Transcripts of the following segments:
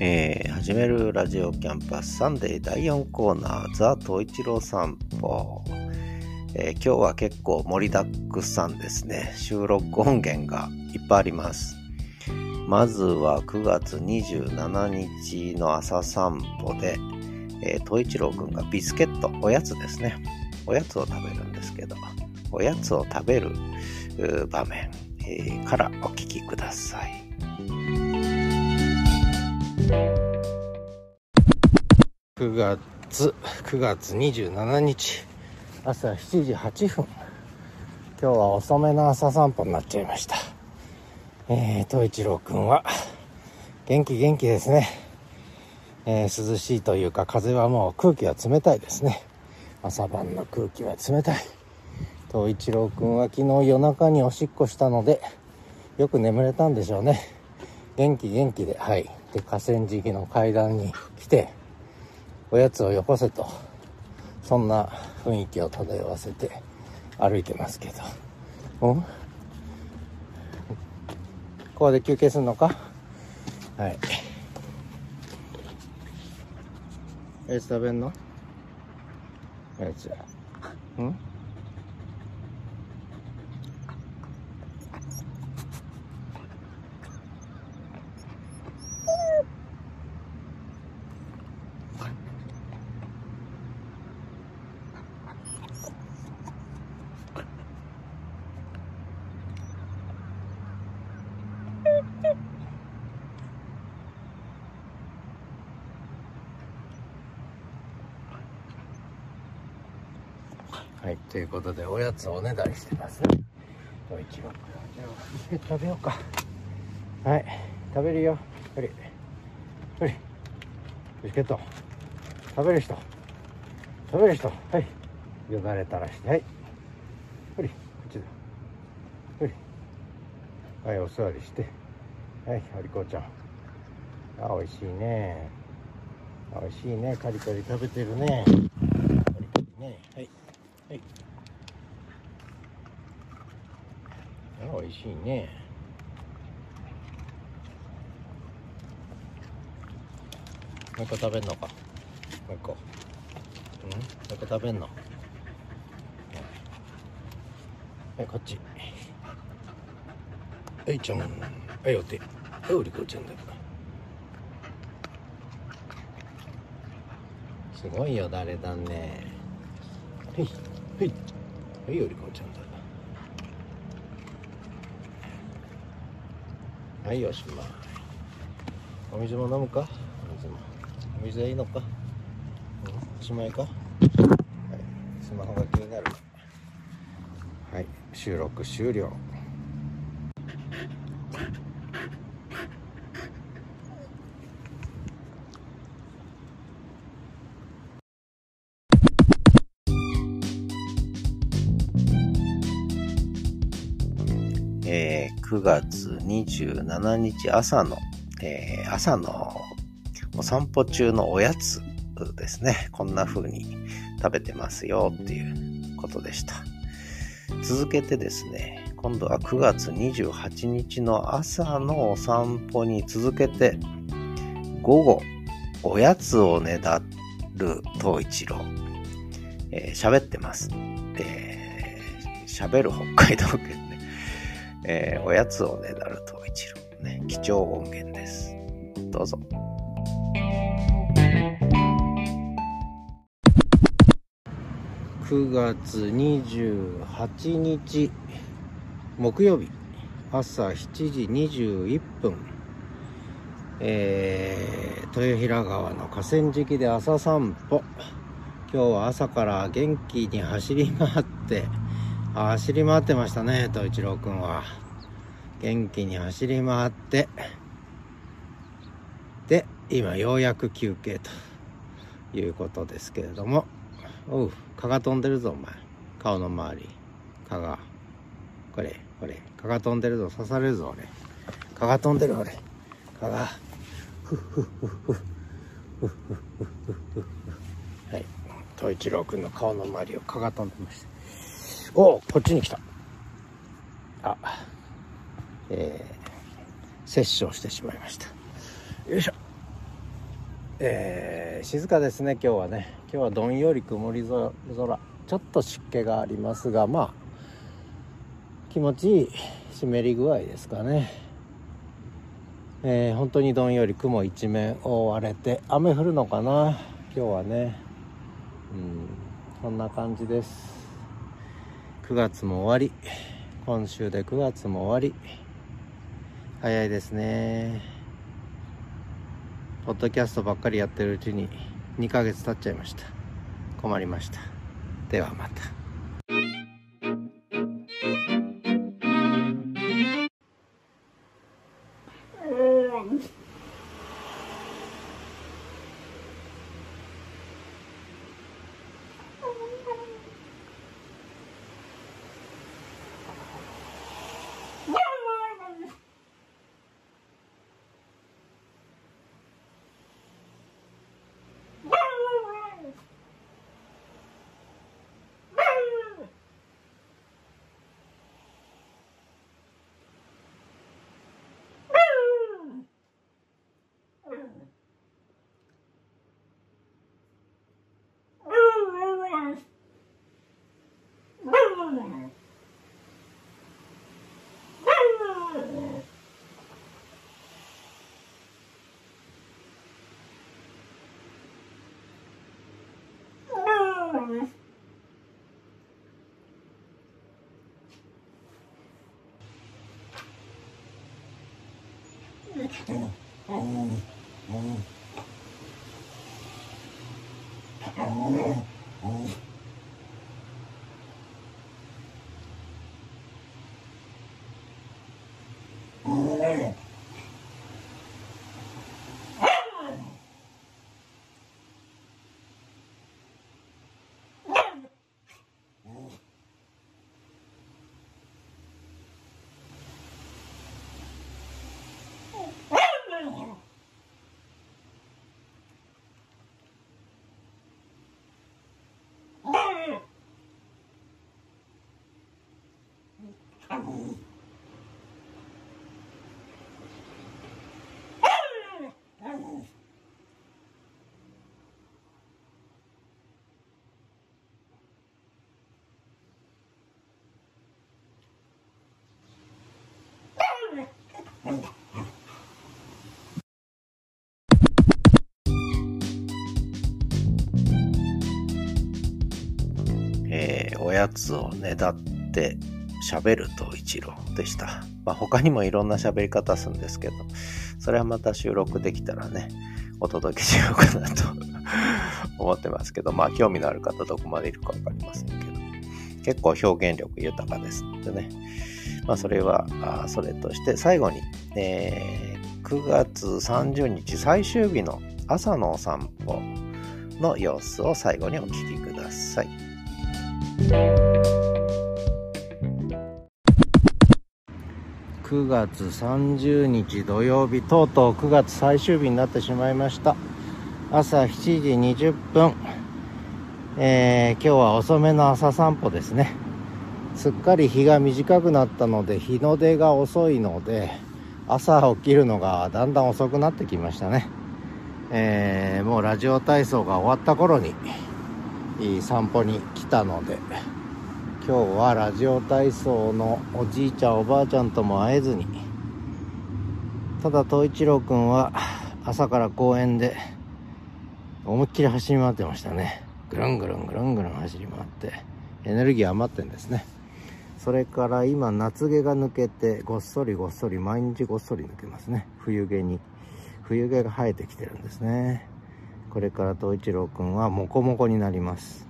えー、始めるラジオキャンパスサンデー第4コーナー The 冬一郎さんぽ、えー、今日は結構盛りだくさんですね。収録音源がいっぱいあります。まずは9月27日の朝散歩で、えー、冬一郎くんがビスケットおやつですね。おやつを食べるんですけどおやつを食べる場面、えー、からお聞きください。9月9月27日朝7時8分。今日は遅めの朝散歩になっちゃいました。えー、東一郎くんは元気元気ですね、えー、涼しいというか風はもう空気は冷たいですね。朝晩の空気は冷たい。東一郎くんは昨日夜中におしっこしたのでよく眠れたんでしょうね。元気元気ではい。で河川敷の階段に来ておやつをよこせとそんな雰囲気を漂わせて歩いてますけど。うん？ここで休憩するのか？はい。おやつ食べんの？おやつうん？はい、ということでおやつをおねだりしてます。と一郎じゃあビスケット食べようか。はい、食べるよ。ほり、ほり、ビスケット。食べる人。食べる人。はい。よだれ垂らして、はい。ほり、こっちだ。ほり。はい、お座りして。はい、はりこちゃん。あ、美味しいね。美味しいね。カリカリ食べてるね。カリカリね。はい。はい。あ美味しいね。もう一個食べんのか。もう一個。うん？もう一個食べんの？はい。こっち。はいちゃん。はいお手はいおりこちゃんだ。すごいよ誰だね。はい。はい。はいよりこちゃんだはいおしまいお水も飲むか？お水も。お水はいいのか、うん、おしまいか？はい。スマホが気になる。はい。収録終了。えー、9月27日朝の、えー、朝のお散歩中のおやつですね。こんな風に食べてますよっていうことでした。続けてですね、今度は9月28日の朝のお散歩に続けて、午後、おやつをねだる東一郎、えー、喋ってます。えー、喋る北海道県えー、おやつをねだると一郎ね、貴重音源です。どうぞ。9月28日木曜日朝7時21分えー、豊平川の河川敷で朝散歩今日は朝から元気に走り回って走り回ってましたね東一郎くんは。元気に走り回って。で今ようやく休憩ということですけれども。おう蚊が飛んでるぞお前。顔の周り。蚊が。これこれ。蚊が飛んでるぞ刺されるぞ俺。蚊が飛んでる俺。蚊が。ふっふっふっふっふっふ。っふっ一郎君の顔の周りをかがとんでました。おおこっちに来た。あえー、殺生してしまいました。よいしょ。えー、静かですね今日はね。今日はどんより曇り空。ちょっと湿気がありますがまあ気持ちいい湿り具合ですかね。えー、本当にどんより雲一面覆われて雨降るのかな？今日はね。うんこんな感じです。9月も終わり。今週で9月も終わり。早いですね。ポッドキャストばっかりやってるうちに2ヶ月経っちゃいました。困りました。ではまた。Oh. 你在えー、おやつをねだって喋ると一郎でした。まあ、他にもいろんな喋り方するんですけど、それはまた収録できたらね、お届けしようかなと 思ってますけど、まあ興味のある方どこまでいるかわかりませんけど、結構表現力豊かです。でね、まあそれは、あそれとして最後に、えー、9月30日最終日の朝のお散歩の様子を最後にお聞きください。9月30日土曜日とうとう9月最終日になってしまいました。朝7時20分、えー、今日は遅めの朝散歩ですね。すっかり日が短くなったので日の出が遅いので朝起きるのがだんだん遅くなってきましたね、えー、もうラジオ体操が終わった頃にいい散歩に来たので今日はラジオ体操のおじいちゃんおばあちゃんとも会えずにただ東一郎くんは朝から公園で思いっきり走り回ってましたね。ぐるんぐるんぐるんぐるん走り回ってエネルギー余ってんですね。それから今夏毛が抜けてごっそりごっそり毎日ごっそり抜けますね。冬毛に。冬毛が生えてきてるんですね。これから東一郎くんはモコモコになります。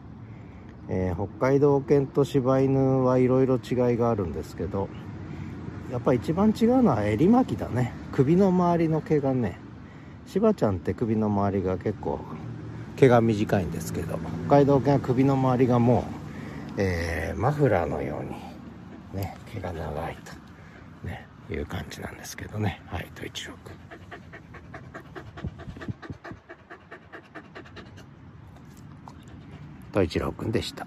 えー、北海道犬と柴犬はいろいろ違いがあるんですけどやっぱ一番違うのは襟巻きだね。首の周りの毛がね。柴ちゃんって首の周りが結構毛が短いんですけど。北海道犬は首の周りがもう、えー、マフラーのようにね毛が長いと、ね、いう感じなんですけどね。はいと一郎君と一郎くんでした。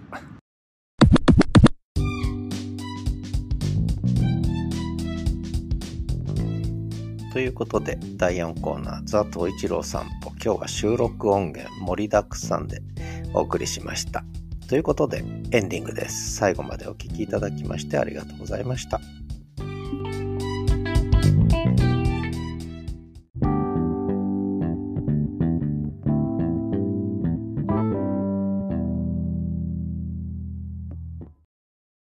ということで、第4コーナー、ザ・東一郎散歩。今日は収録音源盛りだくさんでお送りしました。ということで、エンディングです。最後までお聴きいただきましてありがとうございました。